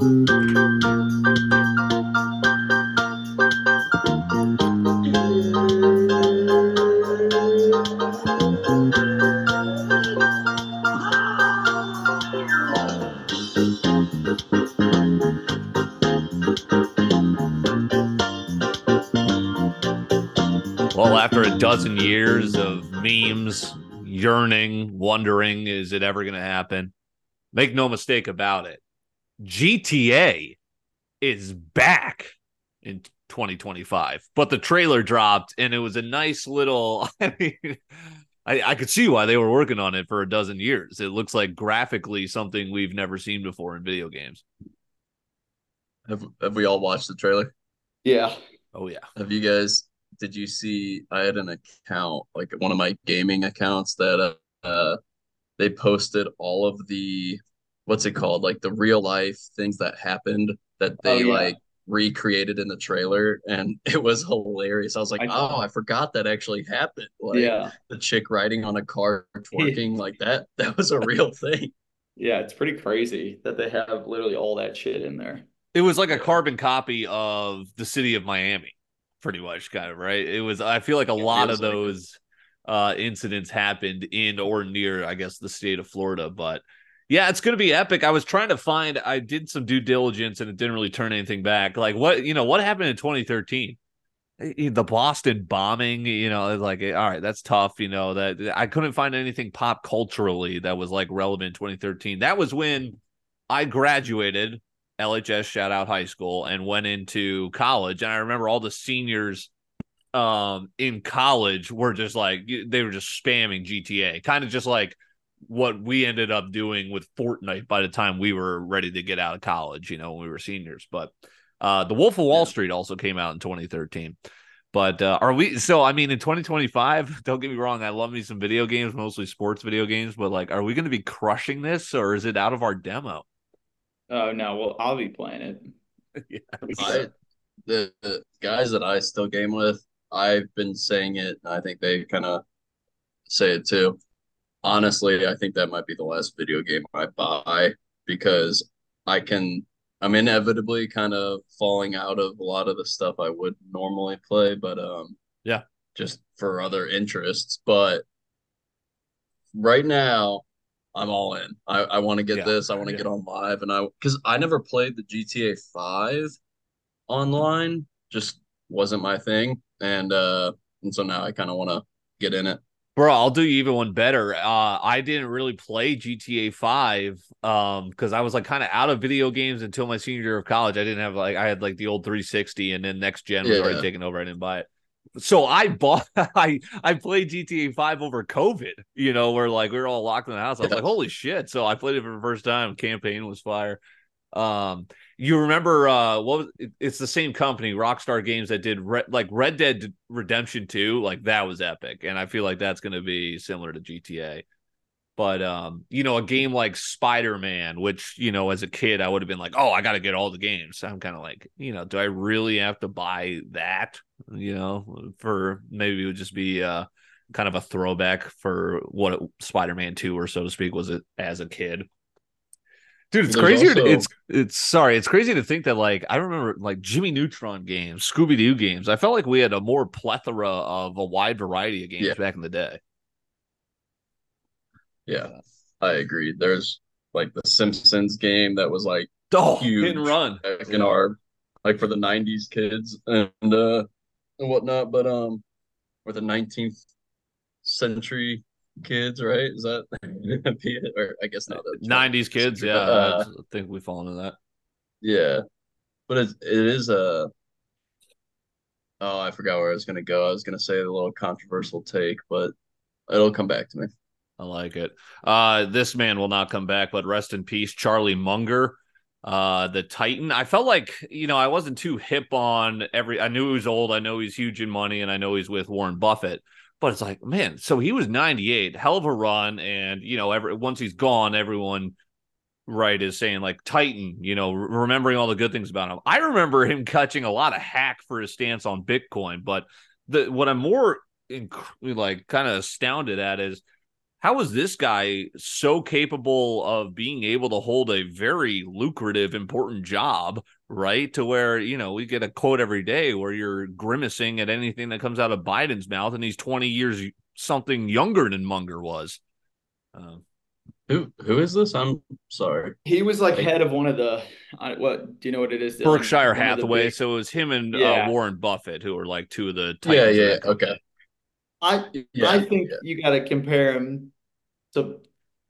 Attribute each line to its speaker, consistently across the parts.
Speaker 1: Well, after a dozen years of memes, yearning, wondering, is it ever going to happen? Make no mistake about it. GTA is back in 2025, but the trailer dropped and it was a nice little. I mean, I, I could see why they were working on it for a dozen years. It looks like graphically something we've never seen before in video games.
Speaker 2: Have Have we all watched the trailer?
Speaker 3: Yeah.
Speaker 1: Oh, yeah.
Speaker 2: Have you guys? Did you see? I had an account, like one of my gaming accounts, that uh, they posted all of the what's it called, like the real life things that happened that they
Speaker 3: Oh, yeah.
Speaker 2: like recreated in the trailer, and it was hilarious. I was like,
Speaker 3: I-
Speaker 2: oh, I forgot that actually happened. Like
Speaker 3: yeah.
Speaker 2: the chick riding on a car twerking like that. That was a real thing.
Speaker 3: Yeah. It's pretty crazy that they have literally all that shit in there.
Speaker 1: It was like a carbon copy of the city of Miami, pretty much, kind of, right? It was, I feel like a
Speaker 2: It
Speaker 1: lot of
Speaker 2: feels like it.
Speaker 1: those uh, incidents happened in or near, I guess, the state of Florida. But yeah, it's going to be epic. I was trying to find, I did some due diligence and it didn't really turn anything back. Like, what, you know, what happened in 2013? Eh, The Boston bombing, you know, like, all right, that's tough. You know, that I couldn't find anything pop culturally that was like relevant in 2013. That was when I graduated LHS shout out high school and went into college. And I remember all the seniors um in college were just like they were just spamming GTA, kind of just like what we ended up doing with Fortnite by the time we were ready to get out of college, you know, when we were seniors. But uh The Wolf of Wall
Speaker 2: Yeah.
Speaker 1: Street also came out in 2013. But uh, are we so I mean in 2025, don't get me wrong, I love me some video games, mostly sports video games, but like are we going to be crushing this or is it out of our demo?
Speaker 3: Oh no, well I'll be playing it.
Speaker 1: Yeah.
Speaker 2: I the, the guys that I still game with, I've been saying it, and I think they kind of say it too. Honestly, I think that might be the last video game I buy because I can. I'm inevitably kind of falling out of a lot of the stuff I would normally play, but um,
Speaker 1: Yeah.
Speaker 2: just for other interests. But right now, I'm all in. I, I want to get
Speaker 1: Yeah.
Speaker 2: this. I want to
Speaker 1: Yeah.
Speaker 2: get on live, and I because I never played the GTA Five online, just wasn't my thing, and uh, and so now I kind of want to get in it.
Speaker 1: Bro, I'll do you even one better. Uh, I didn't really play GTA 5 um because I was like kind of out of video games until my senior year of college. I didn't have like I had like the old 360 and then next gen was already
Speaker 2: Yeah.
Speaker 1: taken over. I didn't buy it. So I bought I I played GTA 5 over COVID, you know, where like we were all locked in the house. I was
Speaker 2: Yeah.
Speaker 1: like, holy shit. So I played it for the first time. Campaign was fire. Um, you remember uh what was it, it's the same company, Rockstar Games, that did Re- like Red Dead Redemption 2, like that was epic, and I feel like that's going to be similar to GTA. But um, you know, a game like Spider-Man, which you know, as a kid, I would have been like, "Oh, I got to get all the games." I'm kind of like, you know, do I really have to buy that? You know, for maybe it would just be uh kind of a throwback for what Spider-Man 2 or so to speak was it as a kid. Dude, it's crazy
Speaker 2: also-
Speaker 1: it's it's sorry, it's crazy to think that like I remember like Jimmy Neutron games, Scooby Doo games. I felt like we had a more plethora of a wide variety of games
Speaker 2: Yeah.
Speaker 1: back in the day.
Speaker 2: Yeah, I agree. There's like the Simpsons game that was like
Speaker 1: Oh,
Speaker 2: Huge.
Speaker 1: hit and run.
Speaker 2: back in our like for the '90s kids and uh and whatnot, but um, for the 19th century kids, right? Is that? Or I guess not.
Speaker 1: 90s kids, yeah.
Speaker 2: Uh,
Speaker 1: I think we fall into that.
Speaker 2: Yeah, but it's it is a. Oh, I forgot where I was gonna go. I was gonna say a little controversial take, but it'll come back to me.
Speaker 1: I like it. Uh, this man will not come back, but rest in peace, Charlie Munger, uh, the Titan. I felt like you know I wasn't too hip on every. I knew he was old. I know he's huge in money, and I know he's with Warren Buffett. But it's like, man, so he was 98, hell of a run, and you know, every once he's gone, everyone right is saying like Titan, you know, re- remembering all the good things about him. I remember him catching a lot of hack for his stance on Bitcoin, but the what I'm more inc- like kind of astounded at is how is this guy so capable of being able to hold a very lucrative, important job, right? To where, you know, we get a quote every day where you're grimacing at anything that comes out of Biden's mouth, and he's 20 years something younger than Munger was.
Speaker 2: Um, who who is this? I'm sorry.
Speaker 3: He was like head of one of the uh, what? Do you know what it is?
Speaker 1: Berkshire Hathaway. Big... So it was him and uh, yeah. uh, Warren Buffett who were like two of the
Speaker 2: yeah yeah okay.
Speaker 3: I yeah, I think yeah. you got to compare him to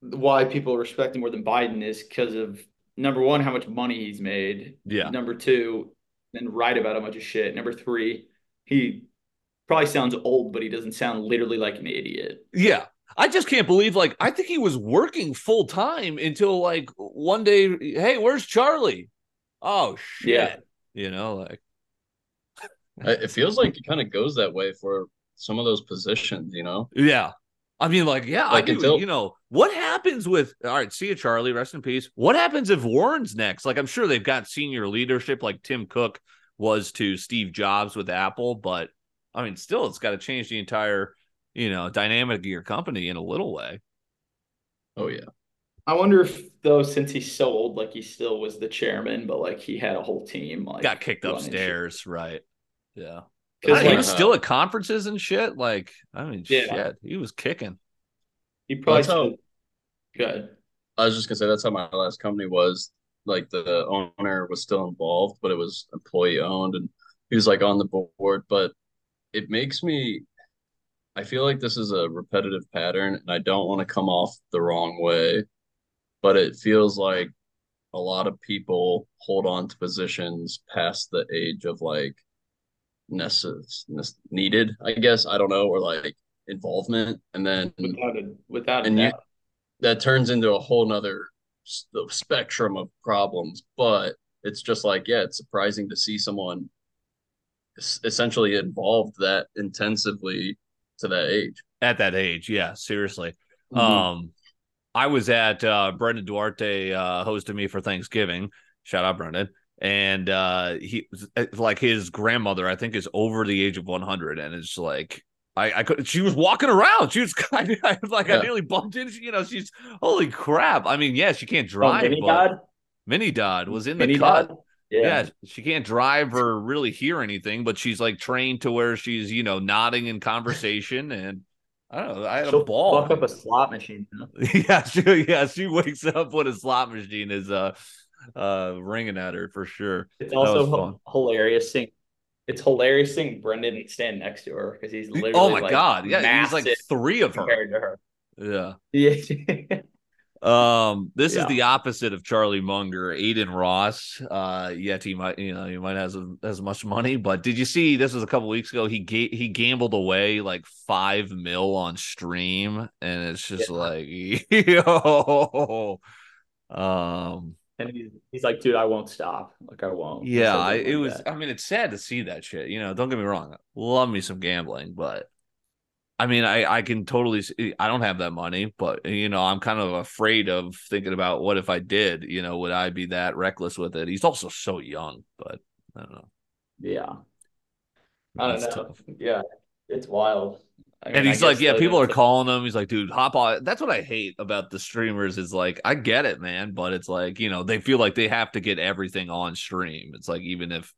Speaker 3: why people respect him more than Biden is because of number one, how much money he's made.
Speaker 1: Yeah.
Speaker 3: Number two, then write about a bunch of shit. Number three, he probably sounds old, but he doesn't sound literally like an idiot.
Speaker 1: Yeah. I just can't believe like I think he was working full time until like one day, hey, where's Charlie? Oh shit. Yeah. You know, like
Speaker 2: it feels like it kind of goes that way for some of those positions, you know?
Speaker 1: Yeah. I mean, like, yeah, like I until, you know, what happens with all right, see you, Charlie, rest in peace. What happens if Warren's next? Like, I'm sure they've got senior leadership like Tim Cook was to Steve Jobs with Apple, but I mean, still it's got to change the entire, you know, dynamic of your company in a little way.
Speaker 2: Oh yeah.
Speaker 3: I wonder if though, since he's so old, like he still was the chairman, but like he had a whole team like
Speaker 1: got kicked upstairs, right? Yeah. Because like, he was still at conferences and shit. Like, I mean, yeah. shit, he was kicking.
Speaker 3: He probably how, good.
Speaker 2: I was just gonna say that's how my last company was. Like the owner was still involved, but it was employee owned, and he was like on the board. But it makes me, I feel like this is a repetitive pattern, and I don't want to come off the wrong way, but it feels like a lot of people hold on to positions past the age of like necessary needed, I guess. I don't know, or like involvement, and then
Speaker 3: without a, without
Speaker 2: and you, that turns into a whole nother spectrum of problems. But it's just like, yeah, it's surprising to see someone essentially involved that intensively to that age.
Speaker 1: At that age, yeah, seriously. Mm-hmm. Um, I was at uh, Brendan Duarte uh, hosted me for Thanksgiving. Shout out Brendan and uh he uh, like his grandmother i think is over the age of 100 and it's like I, I could she was walking around. She was kind of like yeah. I nearly bumped into you know, she's holy crap. I mean, yeah, she can't oh, drive. Oh, Mini Dodd? Mini Dodd was in Mini the cut. Yeah. yeah. she can't drive or really hear anything, but she's like trained to where she's, you know, nodding in conversation and I don't know. I had She'll a ball.
Speaker 3: Fuck up a slot machine.
Speaker 1: yeah, she yeah, she wakes up when a slot machine is uh uh ringing at her for sure.
Speaker 3: It's also hilarious seeing it's hilarious seeing Brendan stand next to her because he's literally
Speaker 1: oh my
Speaker 3: like
Speaker 1: god. Yeah he's like three of her.
Speaker 3: compared to her.
Speaker 1: Yeah.
Speaker 3: Yeah
Speaker 1: um this yeah. is the opposite of Charlie Munger. Adin Ross uh yet he might you know he might have as much money but did you see this was a couple weeks ago he ga- he gambled away like five mil on stream and it's just yeah. like yo. Um
Speaker 3: and he's, he's like, dude, I won't stop. Like, I won't.
Speaker 1: Yeah, I, it was. That. I mean, it's sad to see that shit. You know, don't get me wrong. Love me some gambling, but I mean, I I can totally. See, I don't have that money, but you know, I'm kind of afraid of thinking about what if I did. You know, would I be that reckless with it? He's also so young, but I don't know.
Speaker 3: Yeah, I don't know. Tough. Yeah, it's wild.
Speaker 1: I mean, and he's like, yeah, people are calling him. He's like, dude, hop on. That's what I hate about the streamers is like, I get it, man, but it's like, you know, they feel like they have to get everything on stream. It's like, even if,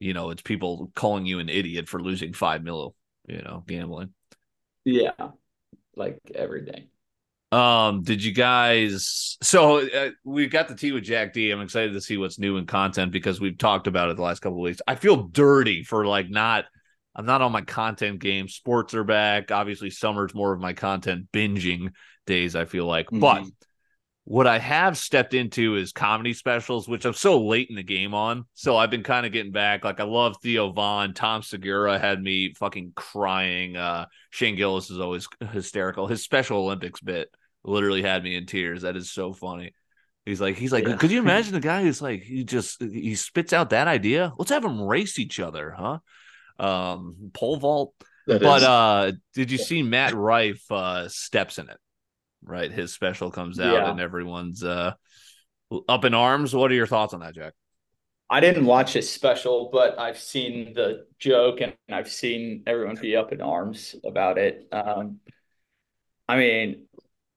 Speaker 1: you know, it's people calling you an idiot for losing five mil, you know, gambling.
Speaker 3: Yeah, like every day.
Speaker 1: Um, did you guys? So uh, we got the tea with Jack D. I'm excited to see what's new in content because we've talked about it the last couple of weeks. I feel dirty for like not I'm not on my content game. Sports are back. Obviously, summer's more of my content binging days, I feel like. Mm-hmm. But what I have stepped into is comedy specials, which I'm so late in the game on. So I've been kind of getting back. Like I love Theo Von. Tom Segura had me fucking crying. Uh Shane Gillis is always hysterical. His Special Olympics bit literally had me in tears. That is so funny. He's like, he's like, yeah. could you imagine the guy who's like, he just he spits out that idea? Let's have them race each other, huh? Um, pole vault. That but is. uh, did you see Matt Rife uh, steps in it? Right, his special comes out yeah. and everyone's uh, up in arms. What are your thoughts on that, Jack?
Speaker 3: I didn't watch his special, but I've seen the joke and I've seen everyone be up in arms about it. Um, I mean,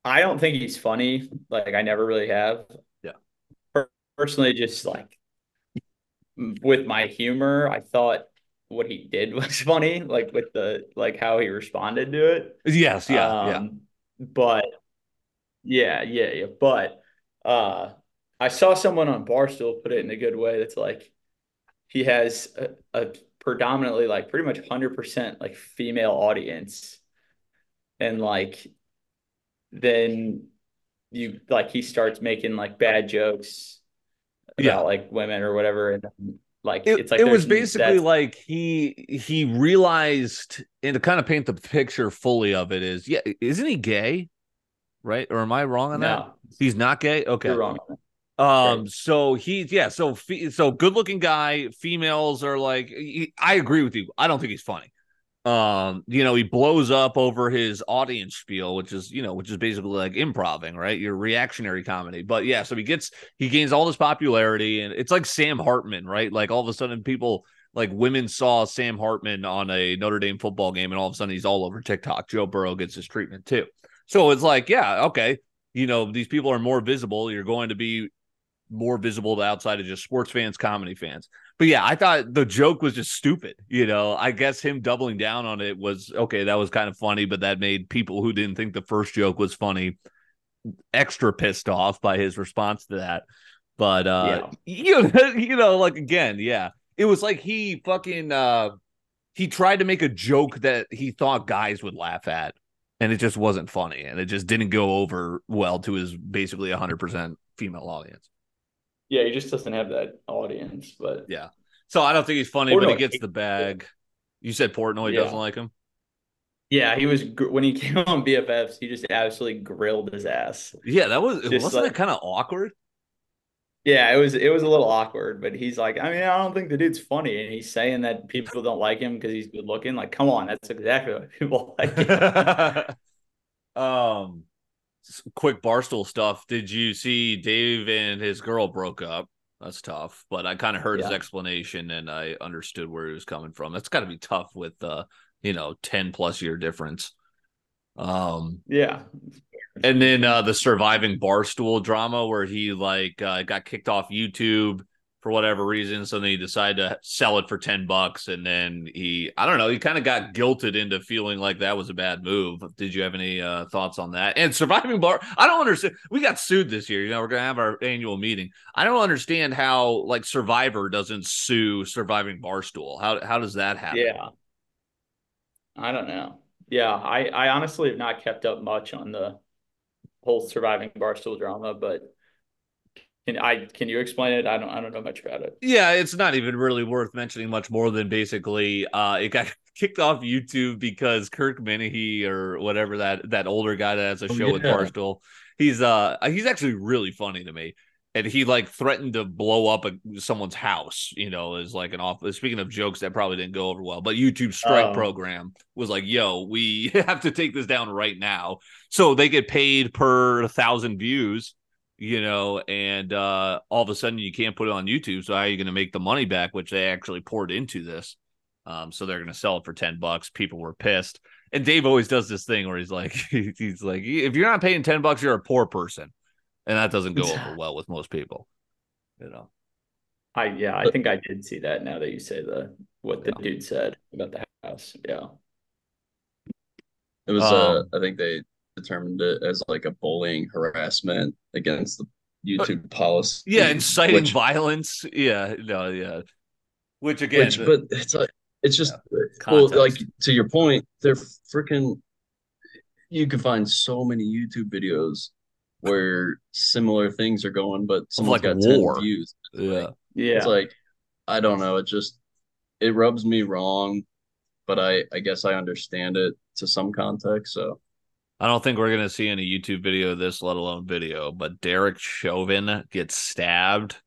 Speaker 3: I don't think he's funny. Like I never really have.
Speaker 1: Yeah.
Speaker 3: Personally, just like with my humor, I thought what he did was funny, like with the like how he responded to it.
Speaker 1: Yes, yeah, um, yeah.
Speaker 3: But yeah, yeah, yeah. But uh I saw someone on Barstool put it in a good way. That's like he has a, a predominantly like pretty much hundred percent like female audience, and like then you like he starts making like bad jokes about yeah. like women or whatever, and like
Speaker 1: it,
Speaker 3: it's like
Speaker 1: it was basically like he he realized and to kind of paint the picture fully of it is yeah isn't he gay? Right? Or am i wrong on no. that he's not gay? Okay.
Speaker 3: You're wrong
Speaker 1: um so he's yeah so so good looking guy females are like he, i agree with you. I don't think he's funny um you know he blows up over his audience spiel which is you know which is basically like improving right? Your reactionary comedy. But yeah so he gets he gains all this popularity and it's like sam hartman right? Like all of a sudden people like women saw sam hartman on a notre dame football game and all of a sudden he's all over tiktok. Joe burrow gets his treatment too. So it's like yeah okay you know these people are more visible. You're going to be more visible to outside of just sports fans comedy fans but yeah, I thought the joke was just stupid. You know, I guess him doubling down on it was okay. That was kind of funny, but that made people who didn't think the first joke was funny extra pissed off by his response to that. But uh, yeah. you know, you know, like again, yeah, it was like he fucking uh, he tried to make a joke that he thought guys would laugh at, and it just wasn't funny, and it just didn't go over well to his basically hundred percent female audience.
Speaker 3: Yeah, he just doesn't have that audience. But
Speaker 1: yeah, so I don't think he's funny, Portnoy, but he gets the bag. You said Portnoy yeah. doesn't like him.
Speaker 3: Yeah, he was when he came on BFFs. He just absolutely grilled his ass.
Speaker 1: Yeah, that was just wasn't like, it kind of awkward.
Speaker 3: Yeah, it was. It was a little awkward, but he's like, I mean, I don't think the dude's funny, and he's saying that people don't like him because he's good looking. Like, come on, that's exactly what people like.
Speaker 1: um, quick barstool stuff. Did you see Dave and his girl broke up? That's tough, but I kind of heard yeah. his explanation and I understood where he was coming from. That's got to be tough with uh, you know, 10 plus year difference. Um,
Speaker 3: yeah.
Speaker 1: And then uh the surviving barstool drama where he like uh, got kicked off YouTube for whatever reason. So then he decided to sell it for 10 bucks. And then he, I don't know, he kind of got guilted into feeling like that was a bad move. Did you have any uh, thoughts on that? And surviving bar, I don't understand. We got sued this year. You know, we're going to have our annual meeting. I don't understand how like Survivor doesn't sue surviving Barstool. How, how does that happen?
Speaker 3: Yeah. I don't know. Yeah. I, I honestly have not kept up much on the whole surviving Barstool drama, but can I can you explain it? I don't I don't know much about it.
Speaker 1: Yeah, it's not even really worth mentioning much more than basically uh it got kicked off YouTube because Kirk Minihane or whatever that that older guy that has a oh, show oh, yeah. with Barstool. He's uh he's actually really funny to me. And he like threatened to blow up a, someone's house, you know, as like an off. Speaking of jokes that probably didn't go over well, but YouTube strike oh. program was like, "Yo, we have to take this down right now." So they get paid per thousand views, you know, and uh, all of a sudden you can't put it on YouTube. So how are you going to make the money back, which they actually poured into this? Um, so they're going to sell it for 10 bucks. People were pissed. And Dave always does this thing where he's like, he's like, if you're not paying 10 bucks, you're a poor person. And that doesn't go over well with most people, you know.
Speaker 3: I, yeah, I think I did see that now that you say the, what the yeah. dude said about the house. Yeah.
Speaker 2: It was, uh, um, uh, I think they, determined it as like a bullying harassment against the uh, YouTube policy.
Speaker 1: Yeah, inciting which, violence. Yeah, no, yeah. Which again, which,
Speaker 2: but it's like it's just yeah, uh, well, like to your point, they're freaking. You can find so many YouTube videos where similar things are going, but someone's like got war. ten views.
Speaker 1: Yeah,
Speaker 2: like, yeah. It's like I don't know. It just it rubs me wrong, but I I guess I understand it to some context. So
Speaker 1: I don't think we're going to see any YouTube video of this, let alone video. But Derek Chauvin gets stabbed.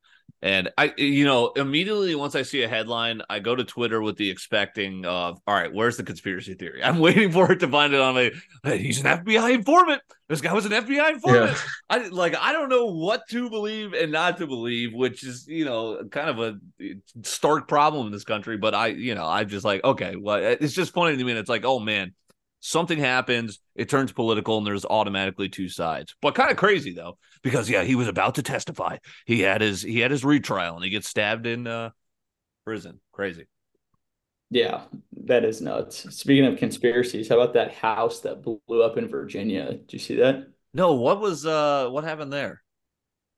Speaker 1: And I, you know, immediately once I see a headline, I go to Twitter with the expecting of, all right, where's the conspiracy theory? I'm waiting for it to find it on a, hey, he's an FBI informant. This guy was an FBI informant. Yeah. I like, I don't know what to believe and not to believe, which is, you know, kind of a stark problem in this country. But I, you know, I'm just like, okay, well, it's just funny to me. And it's like, oh man, something happens, it turns political, and there's automatically two sides. But kind of crazy though, because yeah, he was about to testify. He had his he had his retrial, and he gets stabbed in uh, prison. Crazy.
Speaker 3: Yeah, that is nuts. Speaking of conspiracies, how about that house that blew up in Virginia? Did you see that?
Speaker 1: No, what was uh what happened there?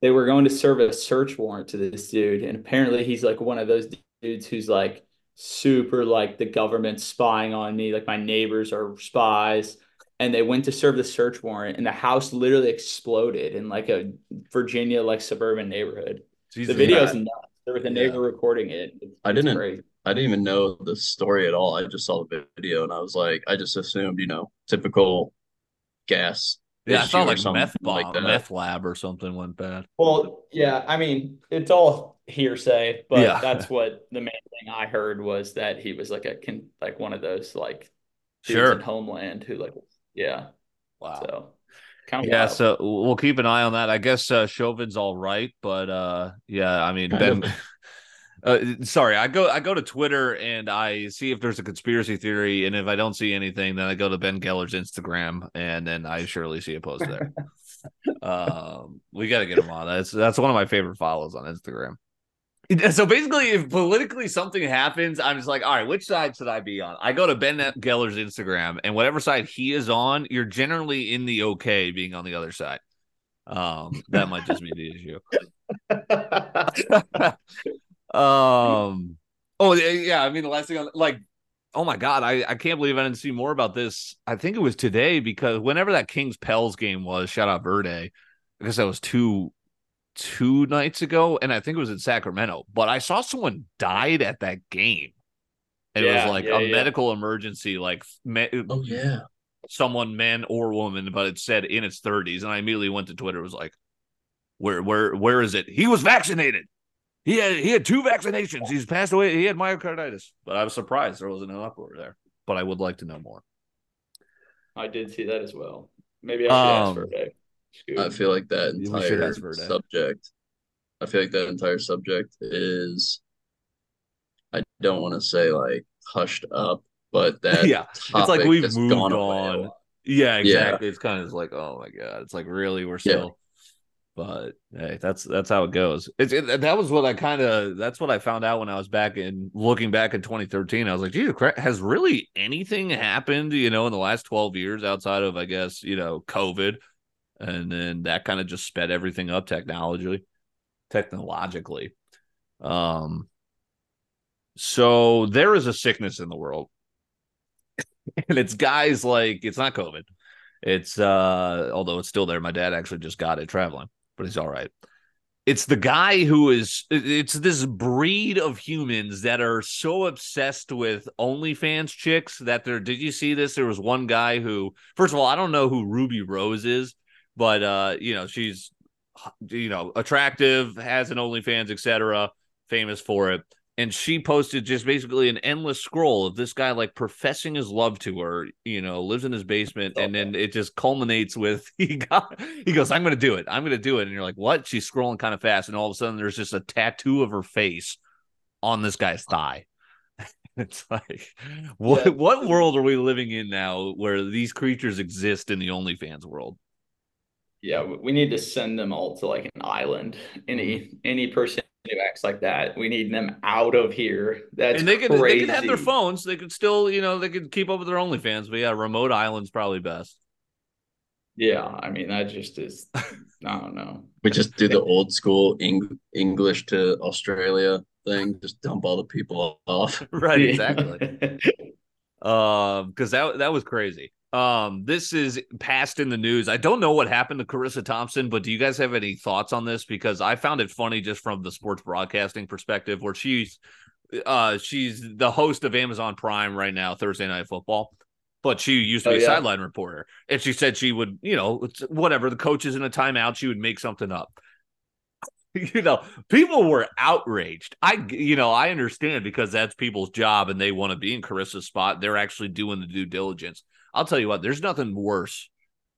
Speaker 3: They were going to serve a search warrant to this dude, and apparently he's like one of those dudes who's like super like the government spying on me, like my neighbors are spies. And they went to serve the search warrant, and the house literally exploded in like a Virginia like suburban neighborhood.
Speaker 1: Jesus,
Speaker 3: the video's
Speaker 2: yeah.
Speaker 3: nuts. There was a neighbor recording it. It's,
Speaker 2: I didn't-
Speaker 3: crazy.
Speaker 2: I didn't even know the story at all. I just saw the video and I was like, I just assumed, you know, typical gas.
Speaker 1: Yeah, I
Speaker 2: issue
Speaker 1: thought like
Speaker 2: something
Speaker 1: meth bomb,
Speaker 2: like that.
Speaker 1: meth lab or something went bad.
Speaker 3: Well, yeah, I mean, it's all hearsay, but
Speaker 1: Yeah.
Speaker 3: that's what the main thing I heard was that he was like a con like one of those like dudes
Speaker 1: Sure.
Speaker 3: in Homeland who like yeah.
Speaker 1: Wow.
Speaker 3: So kind of
Speaker 1: Yeah,
Speaker 3: wild.
Speaker 1: so we'll keep an eye on that. I guess uh, Chauvin's all right, but uh, yeah, I mean
Speaker 2: Kind
Speaker 1: Ben. Uh, sorry, I go I go to Twitter and I see if there's a conspiracy theory, and if I don't see anything, then I go to Ben Geller's Instagram, and then I surely see a post there. um, we got to get him on. That's that's one of my favorite follows on Instagram. So basically, if politically something happens, I'm just like, all right, which side should I be on? I go to Ben Geller's Instagram, and whatever side he is on, you're generally in the okay being on the other side. Um, that might just be the issue. um, oh yeah. I mean, the last thing, on, like, oh my god, I I can't believe I didn't see more about this. I think it was today because whenever that Kings Pels game was, shout out Verde. I guess that was two two nights ago, and I think it was in Sacramento. But I saw someone died at that game. And it
Speaker 3: Yeah,
Speaker 1: was like
Speaker 3: yeah,
Speaker 1: a
Speaker 3: yeah.
Speaker 1: medical emergency, like me-
Speaker 2: Oh yeah.
Speaker 1: someone, man or woman, but it said in its 30s. And I immediately went to Twitter, was like, where, where, where is it? He was vaccinated. He had he had two vaccinations. He's passed away. He had myocarditis. But I was surprised there wasn't an uproar there. But I would like to know more.
Speaker 3: I did see that as well. Maybe I should ask
Speaker 1: Um,
Speaker 3: for a day. Scoot.
Speaker 2: I feel like that entire
Speaker 1: ask for that.
Speaker 2: subject. I feel like that entire subject is. I don't want to say like hushed up, but that
Speaker 1: Yeah, it's like we've moved
Speaker 2: gone
Speaker 1: on. Yeah, exactly. It's kind of like, oh my god, it's like really we're
Speaker 2: Yeah.
Speaker 1: still. But hey, that's that's how it goes. It's it, that was what I kind of that's what I found out when I was back in looking back in 2013. I was like, geez, cra- has really anything happened? You know, in the last 12 years outside of I guess you know COVID, and then that kind of just sped everything up technologically, technologically. Um. So there is a sickness in the world and it's guys like it's not COVID. It's uh although it's still there. My dad actually just got it traveling, but he's all right. It's the guy who is it's this breed of humans that are so obsessed with OnlyFans chicks that they're did you see this? There was one guy who first of all, I don't know who Rubi Rose is, but uh, you know, she's you know, attractive, has an OnlyFans, etc., famous for it. And she posted just basically an endless scroll of this guy like professing his love to her you know lives in his basement. And then it just culminates with he got he goes i'm gonna do it. I'm gonna do it. And you're like what? She's scrolling kind of fast. And all of a sudden there's just a tattoo of her face on this guy's thigh. It's like what
Speaker 3: Yeah.
Speaker 1: what world are we living in now where these creatures exist in the onlyfans world
Speaker 3: Yeah, we we need to send them all to like an island. Any
Speaker 1: Mm-hmm.
Speaker 3: any person who acts like that, we need them out of here. That's
Speaker 1: and they could
Speaker 3: crazy.
Speaker 1: they could have their phones they could still you know they could keep up with their onlyfans but yeah remote islands probably best
Speaker 3: Yeah, I mean that just is. I don't know.
Speaker 2: We just do the old school Eng- English to Australia thing. Just dump all the people off.
Speaker 1: right exactly um because that that was crazy um this is past in the news i don't know what happened to charissa thompson but do you guys have any thoughts on this because i found it funny just from the sports broadcasting perspective where she's uh she's the host of amazon prime right now thursday night football but she used to be
Speaker 3: Oh,
Speaker 1: a sideline reporter and she said she would you know whatever the coach is in a timeout she would make something up you know, people were outraged. I, you know, I understand because that's people's job and they want to be in Charissa's spot. They're actually doing the due diligence. I'll tell you what, there's nothing worse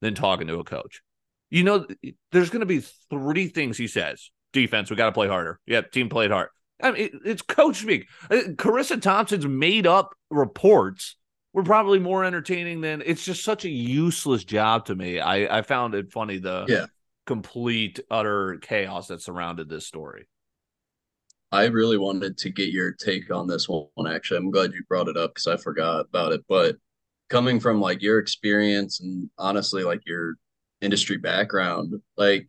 Speaker 1: than talking to a coach. You know, there's going to be three things he says defense, we got to play harder. Yep, team played hard. I mean, it, it's coach speak. Uh, Charissa Thompson's made up reports were probably more entertaining than it's just such a useless job to me. I I found it funny the
Speaker 2: Yeah.
Speaker 1: complete utter chaos that surrounded this story.
Speaker 2: I really wanted to get your take on this one. Actually, I'm glad you brought it up because I forgot about it. But coming from like your experience and honestly, like your industry background, like,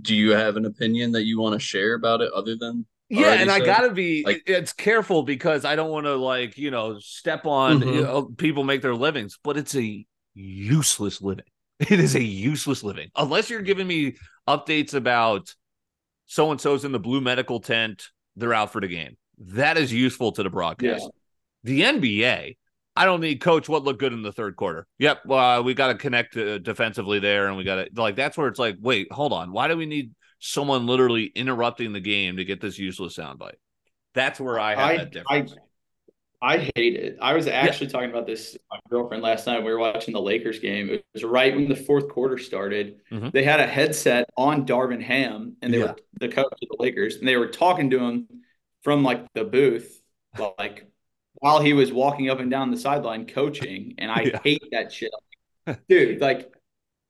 Speaker 2: do you have an opinion that you want to share about it other than?
Speaker 1: Yeah, and I gotta be
Speaker 2: Like-
Speaker 1: it's careful because I don't want to like, you know, step on
Speaker 2: Mhm.
Speaker 1: you know, people make their livings, but it's a useless living. It is a useless living. Unless you're giving me updates about so and so's in the blue medical tent, they're out for the game. That is useful to the broadcast. The NBA, I don't need coach what looked good in the third quarter. Yep, well, we got to connect uh, defensively there, and we got to like that's where it's like, wait, hold on, why do we need someone literally interrupting the game to get this useless soundbite? That's where I have
Speaker 3: I,
Speaker 1: that difference.
Speaker 3: I hate it. I was actually talking about this with my girlfriend last night. We were watching the Lakers game. It was right when the fourth quarter started.
Speaker 1: Mhm.
Speaker 3: They had a headset on Darvin Ham, and they
Speaker 1: Yeah.
Speaker 3: were the coach of the Lakers, and they were talking to him from like the booth, like while he was walking up and down the sideline coaching. And I
Speaker 1: Yeah.
Speaker 3: hate that shit, dude. Like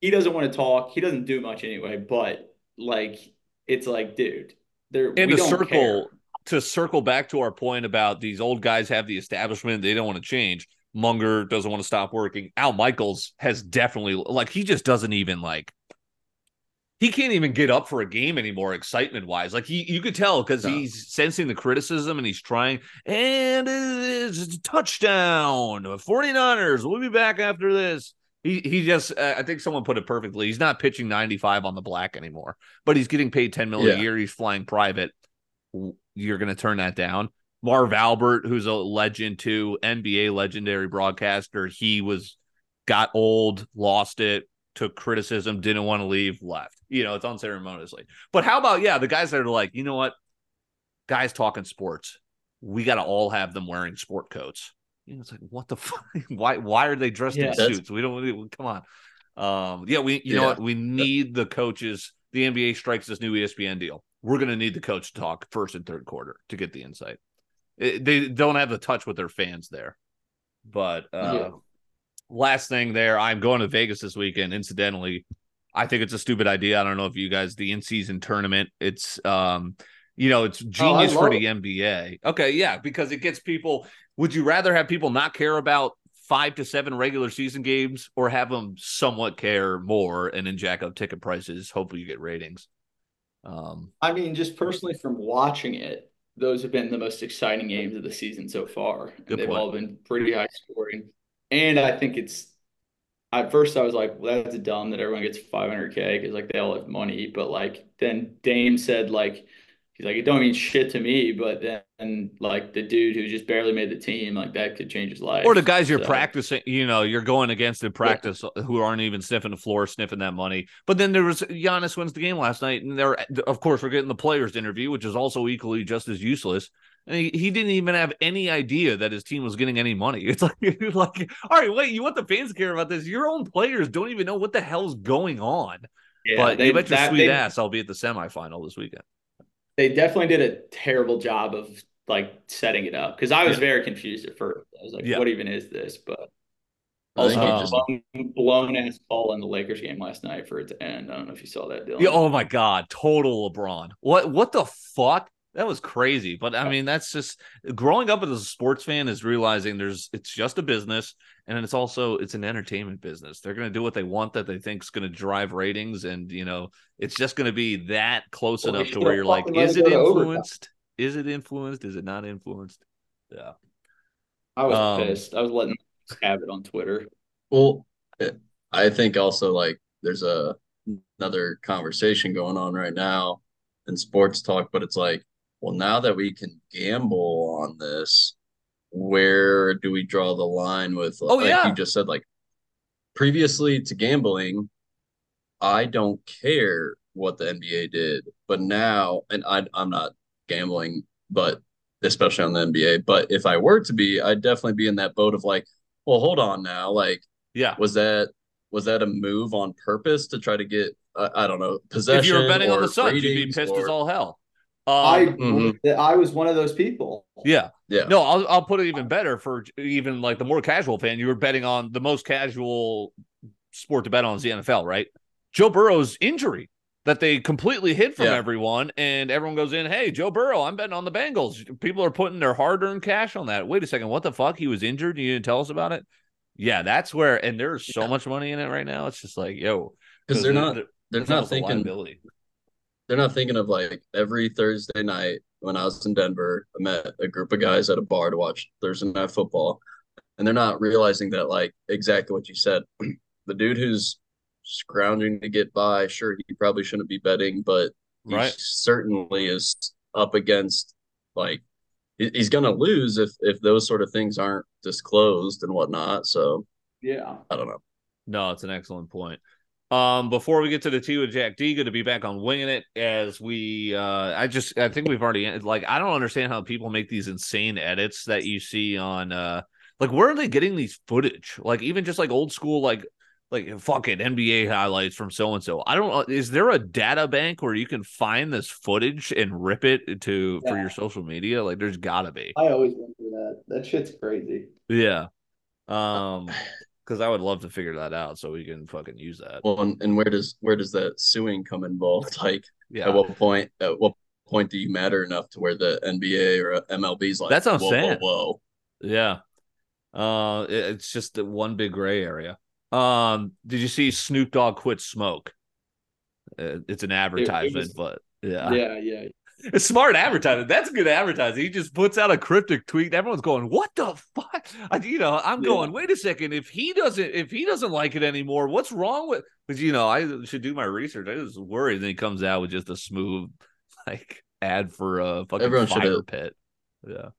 Speaker 3: he doesn't want to talk. He doesn't do much anyway. But like it's like, dude, there
Speaker 1: and
Speaker 3: we
Speaker 1: to
Speaker 3: don't
Speaker 1: circle
Speaker 3: care.
Speaker 1: to circle back to our point about these old guys have the establishment they don't want to change munger doesn't want to stop working al michaels has definitely like he just doesn't even like he can't even get up for a game anymore excitement wise like he you could tell because
Speaker 2: No.
Speaker 1: he's sensing the criticism and he's trying and it's a touchdown. 49ers we'll be back after this. He, he just uh, i think someone put it perfectly. He's not pitching 95 on the black anymore but he's getting paid 10 million
Speaker 2: Yeah.
Speaker 1: a year. He's flying private. You're going to turn that down. Marv Albert, who's a legend too, NBA legendary broadcaster, he was got old, lost it, took criticism, didn't want to leave, left. You know, it's unceremoniously. But how about yeah, the guys that are like, you know what, guys talking sports, we got to all have them wearing sport coats. You know, it's like what the fuck? Why? Why are they dressed
Speaker 3: Yeah.
Speaker 1: in suits? We don't. Come on. Um, yeah, we. You know what? We need the coaches. The NBA strikes this new ESPN deal. We're going to need the coach to talk first and third quarter to get the insight. It- they don't have the touch with their fans there. But uh,
Speaker 3: Yeah.
Speaker 1: Last thing there, I'm going to Vegas this weekend. Incidentally, I think it's a stupid idea. I don't know if you guys the in season tournament. It's um, you know, it's genius for
Speaker 3: love
Speaker 1: the NBA. Okay, yeah, because it gets people. Would you rather have people not care about five to seven regular season games, or have them somewhat care more and then jack up ticket prices? Hopefully, you get ratings. Um,
Speaker 3: I mean, just personally from watching it, those have been the most exciting games of the season so far. And they've
Speaker 1: point.
Speaker 3: all been pretty high scoring. And I think it's at first I was like, well, that's dumb that everyone gets 500K because like they all have money. But like then Dame said like he's like it don't mean shit to me, but then like the dude who just barely made the team, like that could change his life.
Speaker 1: or the guys you're
Speaker 3: So-
Speaker 1: practicing, you know, you're going against in practice uh, who aren't even sniffing the floor, sniffing that money. But then there was Giannis wins the game last night, and there, of course, we're getting the players interview, which is also equally just as useless. And he, he didn't even have any idea that his team was getting any money. It's like, like, all right, wait, you want the fans to care about this? Your own players don't even know what the hell's going on.
Speaker 3: Yeah,
Speaker 1: but
Speaker 3: they-
Speaker 1: you bet your
Speaker 3: that-
Speaker 1: sweet
Speaker 3: they-
Speaker 1: ass I'll be at the semifinal this weekend.
Speaker 3: they definitely did a terrible job of like setting it up because I was
Speaker 1: Yeah.
Speaker 3: very confused at first. I was like,
Speaker 1: Yeah.
Speaker 3: what even is this? But also,
Speaker 2: he just
Speaker 3: blown, blown ass ball in the Lakers game last night for it to end. I don't know if you saw that, Dylan.
Speaker 1: Yeah, oh my god, total LeBron. What what the fuck? That was crazy. But I mean, that's just growing up as a sports fan is realizing there's it's just a business and it's also it's an entertainment business. They're gonna do what they want that they think is gonna drive ratings, and you know, it's just gonna be that close
Speaker 3: Well,
Speaker 1: enough to where you're like, is
Speaker 3: it
Speaker 1: it
Speaker 3: go to overtime.
Speaker 1: influenced? Is it influenced? Is it not influenced? Yeah.
Speaker 3: I was
Speaker 1: um,
Speaker 3: pissed. I was letting have it on Twitter.
Speaker 2: Well, eh, I think also like there's a another conversation going on right now in sports talk, but it's like, well, now that we can gamble on this, where do we draw the line with
Speaker 1: Oh,
Speaker 2: like
Speaker 1: yeah.
Speaker 2: you just said, like previously to gambling, I don't care what the NBA did, but now, and I I'm not gambling, but especially on the NBA, but if I were to be, I'd definitely be in that boat of like, well, hold on now, like
Speaker 1: Yeah.
Speaker 2: was that was that a move on purpose to try to get uh, I don't know possession?
Speaker 1: If you were betting on the Suns, you'd be pissed as all hell.
Speaker 3: I mm-hmm. I was one of those people.
Speaker 1: Yeah.
Speaker 2: Yeah.
Speaker 1: No, I'll I'll put it even better for even like the more casual fan. You were betting on the most casual sport to bet on is the NFL, right? Joe Burrow's injury that they completely hid from yeah. everyone, and everyone goes in, "Hey, Joe Burrow, I'm betting on the Bengals." People are putting their hard-earned cash on that. Wait a second, what the fuck? He was injured. And you didn't tell us about it. Yeah, that's where, and there's so yeah. much money in it right now. It's just like, yo,
Speaker 2: because they're not, they're, they're not thinking. They're not thinking of like every Thursday night when I was in Denver. I met a group of guys at a bar to watch Thursday night football, and they're not realizing that like exactly what you said. the dude who's scrounging to get by, sure, he probably shouldn't be betting, but
Speaker 1: right.
Speaker 2: certainly is up against like he's going to lose if if those sort of things aren't disclosed and whatnot. So
Speaker 3: yeah,
Speaker 2: I don't know.
Speaker 1: No, it's an excellent point. Um, before we get to the tea with Jack D, good to be back on winging it as we uh I just I think we've already like I don't understand how people make these insane edits that you see on uh like where are they getting these footage? Like even just like old school like like fucking NBA highlights from so and so. I don't know. Is there a data bank where you can find this footage and rip it to yeah. for your social media? Like, there's gotta be.
Speaker 3: I always wonder that. That shit's crazy.
Speaker 1: Yeah. Um, because I would love to figure that out so we can fucking use that.
Speaker 2: Well, and, and where does where does that suing come involved? Like, yeah. At what point? At what point do you matter enough to where the NBA or MLB's like?
Speaker 1: That's what I'm
Speaker 2: whoa,
Speaker 1: saying.
Speaker 2: Whoa, whoa.
Speaker 1: Yeah. Uh, it's just the one big gray area. Um, did you see Snoop Dogg quit smoke? Uh, it's an advertisement, it, it was, but yeah,
Speaker 3: yeah, yeah.
Speaker 1: It's smart advertising. That's good advertising. He just puts out a cryptic tweet. Everyone's going, "What the fuck?" I, you know, I'm yeah. going, "Wait a second. If he doesn't, if he doesn't like it anymore, what's wrong with?" Because you know, I should do my research. I was worried. Then he comes out with just a smooth, like ad for a fucking Everyone fire pit. Yeah,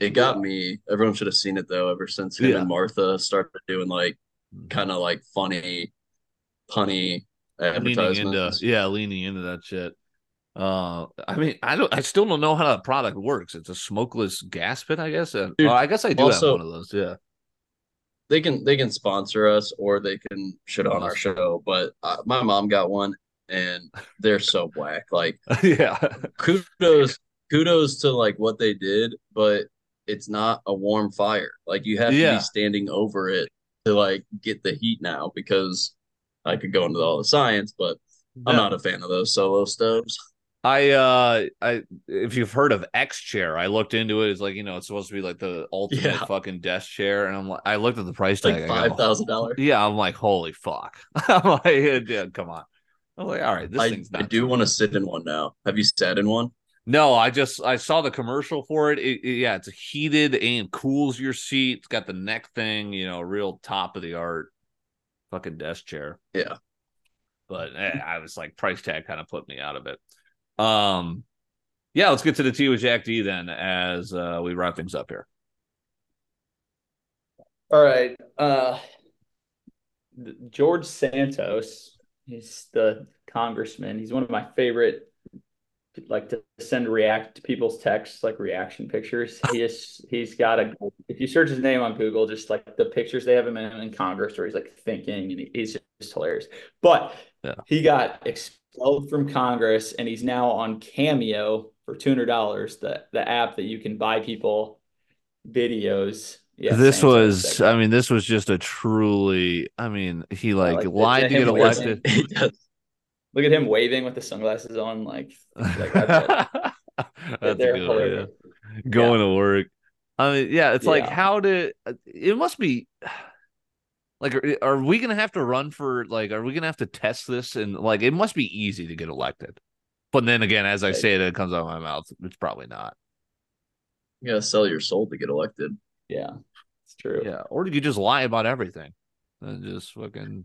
Speaker 2: it got me. Everyone should have seen it though. Ever since him yeah. and Martha started doing like kind of like funny, punny advertisements.
Speaker 1: Leaning into, yeah, leaning into that shit. Uh, I mean, I don't, I still don't know how that product works. It's a smokeless gas pit, I guess. Dude, I guess I do also, have one of those. Yeah,
Speaker 2: they can they can sponsor us or they can shit on our show. But uh, my mom got one, and they're so black. Like,
Speaker 1: yeah,
Speaker 2: kudos kudos to like what they did, but it's not a warm fire. Like you have yeah. to be standing over it to like get the heat now because I could go into all the science, but I'm not a fan of those solo stoves.
Speaker 1: I uh I if you've heard of X chair, I looked into it. It's like you know it's supposed to be like the ultimate yeah. fucking desk chair, and I'm like I looked at the price tag,
Speaker 2: like five thousand dollars.
Speaker 1: Yeah, I'm like holy fuck. I'm like yeah, come on. I'm like all right, this
Speaker 2: I,
Speaker 1: thing's.
Speaker 2: I do want to sit in one now. Have you sat in one?
Speaker 1: No, I just I saw the commercial for it. It, it. Yeah, it's heated and cools your seat. It's got the neck thing, you know, real top of the art fucking desk chair.
Speaker 2: Yeah.
Speaker 1: But eh, I was like price tag kind of put me out of it. Um yeah, let's get to the tea with Jack D then as uh, we wrap things up here.
Speaker 3: All right. Uh George Santos, he's the congressman. He's one of my favorite like to send react to people's texts like reaction pictures. He is he's got a if you search his name on Google, just like the pictures they have him in, in Congress where he's like thinking and he's just hilarious. But yeah. he got expelled from Congress and he's now on Cameo for two hundred dollars, the the app that you can buy people videos.
Speaker 1: Yeah, this was I mean, this was just a truly I mean, he like, like lied to get elected.
Speaker 3: Look at him waving with the sunglasses on, like, like
Speaker 1: that's, they're hilarious. Going yeah. to work. I mean, yeah, it's like how did it must be like are, are we gonna have to run for like are we gonna have to test this and like it must be easy to get elected. But then again, as I say it, it comes out of my mouth. It's probably not.
Speaker 2: You gotta sell your soul to get elected.
Speaker 3: Yeah, it's true.
Speaker 1: Yeah, or do you just lie about everything? and just fucking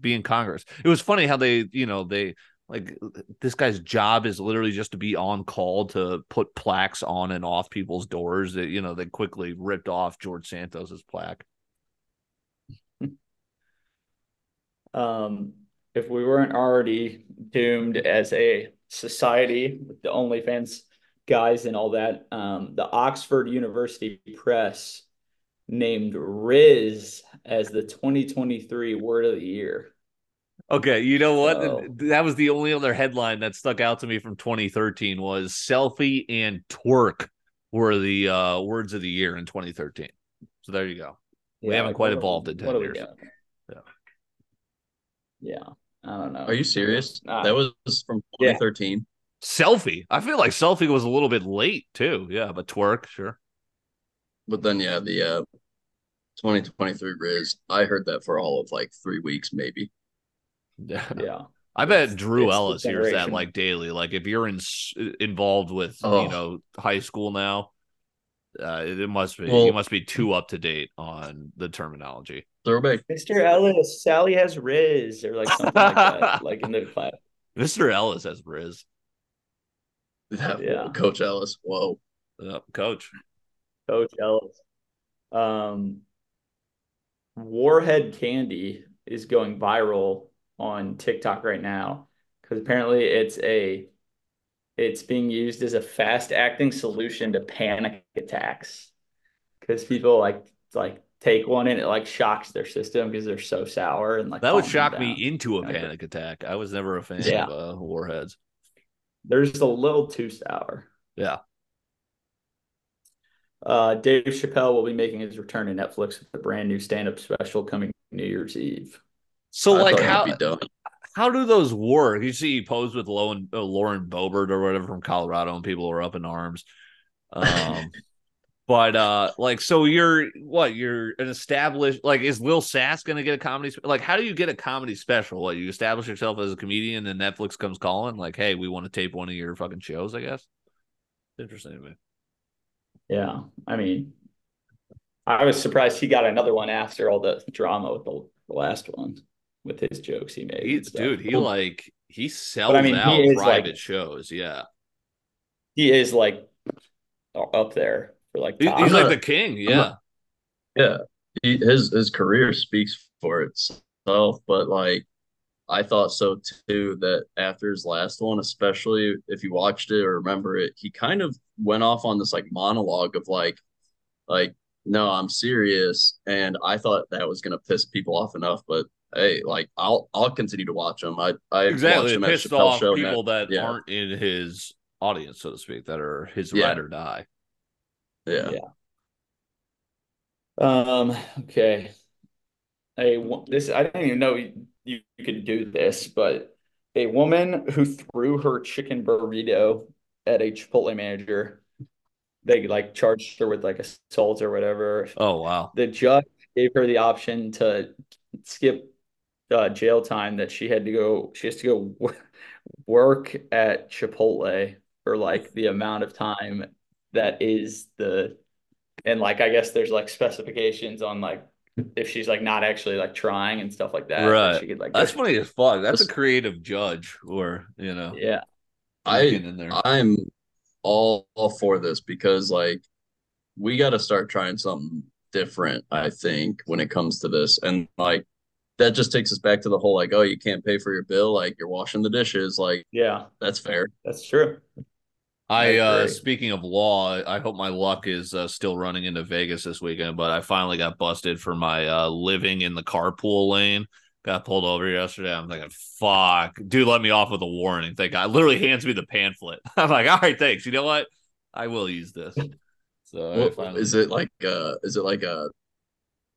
Speaker 1: be in Congress. It was funny how they, you know, they like this guy's job is literally just to be on call to put plaques on and off people's doors. That you know they quickly ripped off George Santos's plaque.
Speaker 3: Um, if we weren't already doomed as a society with the OnlyFans guys and all that, um, the Oxford University Press named Rizz as the 2023 word of the year.
Speaker 1: Okay, you know what?
Speaker 3: So-
Speaker 1: That was the only other headline that stuck out to me from 2013 was selfie and twerk were the uh, words of the year in 2013. So there you go. We haven't quite evolved in 10
Speaker 3: what are we
Speaker 1: years.
Speaker 3: Doing?
Speaker 1: Yeah.
Speaker 3: Yeah. I don't know.
Speaker 2: Are you serious?
Speaker 3: Uh,
Speaker 2: that was from
Speaker 3: yeah.
Speaker 2: 2013.
Speaker 1: Selfie. I feel like selfie was a little bit late too. Yeah, but twerk, sure.
Speaker 2: But then yeah, the uh 2023 Rizz, I heard that for all of like three weeks, maybe.
Speaker 1: Yeah.
Speaker 3: Yeah.
Speaker 1: I bet
Speaker 3: It's-
Speaker 1: Drew
Speaker 3: it's
Speaker 1: Ellis hears that like daily. Like if you're in involved with
Speaker 2: Oh.
Speaker 1: you know high school now, uh, it must be
Speaker 2: Well-
Speaker 1: you must be too up to date on the terminology.
Speaker 2: Throwback.
Speaker 3: Mr. Ellis, Sally has Rizz, or like something like that, like in the class.
Speaker 1: Mr. Ellis has Rizz.
Speaker 2: That,
Speaker 3: Yeah.
Speaker 2: Coach Ellis. Whoa.
Speaker 1: Yep, coach.
Speaker 3: Coach Ellis. Um, Warhead candy is going viral on TikTok right now because apparently it's a it's being used as a fast acting solution to panic attacks because people like like take one and it like shocks their system because they're so sour and like
Speaker 1: That would shock me into a
Speaker 3: Okay.
Speaker 1: panic attack. I was never a fan
Speaker 3: Yeah.
Speaker 1: of uh, warheads.
Speaker 3: They're just a little too sour.
Speaker 1: Yeah.
Speaker 3: Uh, Dave Chappelle will be making his return to Netflix with a brand new stand-up special coming New Year's Eve.
Speaker 1: So
Speaker 2: I
Speaker 1: like how how do those work? You see, he posed with Lauren, uh, Lauren Boebert or whatever from Colorado, and people are up in arms. Um, but uh, like, so you're what? You're an established. Like, is Lil Sass going to get a comedy? spe- Like, how do you get a comedy special? What you establish yourself as a comedian, and Netflix comes calling, like, hey, we want to tape one of your fucking shows. I guess. Interesting to me.
Speaker 3: Yeah, I mean, I was surprised he got another one after all the drama with the, the last one with his jokes he made.
Speaker 1: He's dude. He like he sells
Speaker 3: I mean,
Speaker 1: out private
Speaker 3: like-
Speaker 1: shows. Yeah,
Speaker 3: he is like up there for like
Speaker 1: He- he's like the king. Yeah.
Speaker 2: not- Yeah. He, his his career speaks for itself, but like I thought so too that after his last one, especially if you watched it or remember it, he kind of went off on this like monologue of like like no, I'm serious and I thought that was going to piss people off enough, but hey, like I'll I'll continue to watch him. I I
Speaker 1: exactly.
Speaker 2: watched
Speaker 1: It
Speaker 2: him
Speaker 1: pissed
Speaker 2: Chappelle
Speaker 1: off
Speaker 2: show and
Speaker 1: people that
Speaker 2: yeah.
Speaker 1: aren't in his audience, so to speak, that are his
Speaker 2: Yeah.
Speaker 1: ride or die.
Speaker 2: Yeah.
Speaker 3: Yeah. Um. Okay. A this I didn't even know you, you could do this, but a woman who threw her chicken burrito at a Chipotle manager, they like charged her with like assault or whatever.
Speaker 1: Oh wow.
Speaker 3: The judge gave her the option to skip uh, jail time that she had to go. She has to go work at Chipotle for like the amount of time that is the and like I guess there's like specifications on like if she's like not actually like trying and stuff like that. that
Speaker 1: Right.
Speaker 3: She could like
Speaker 1: That's funny as fuck. That's a creative judge, or you know,
Speaker 3: Yeah.
Speaker 2: I
Speaker 1: in there.
Speaker 2: I'm all, all for this because like we got to start trying something different, I think, when it comes to this. And like that just takes us back to the whole like, oh, you can't pay for your bill, like you're washing the dishes, like
Speaker 3: Yeah.
Speaker 2: that's fair.
Speaker 3: That's true.
Speaker 1: I uh speaking of law, I hope my luck is uh, still running into Vegas this weekend, but I finally got busted for my uh living in the carpool lane. Got pulled over yesterday. I'm thinking, fuck, dude, let me off with a warning. Thank God. Literally hands me the pamphlet. I'm like, all right, thanks. You know what? I will use this. So
Speaker 2: What,
Speaker 1: finally-
Speaker 2: is it like uh is it like a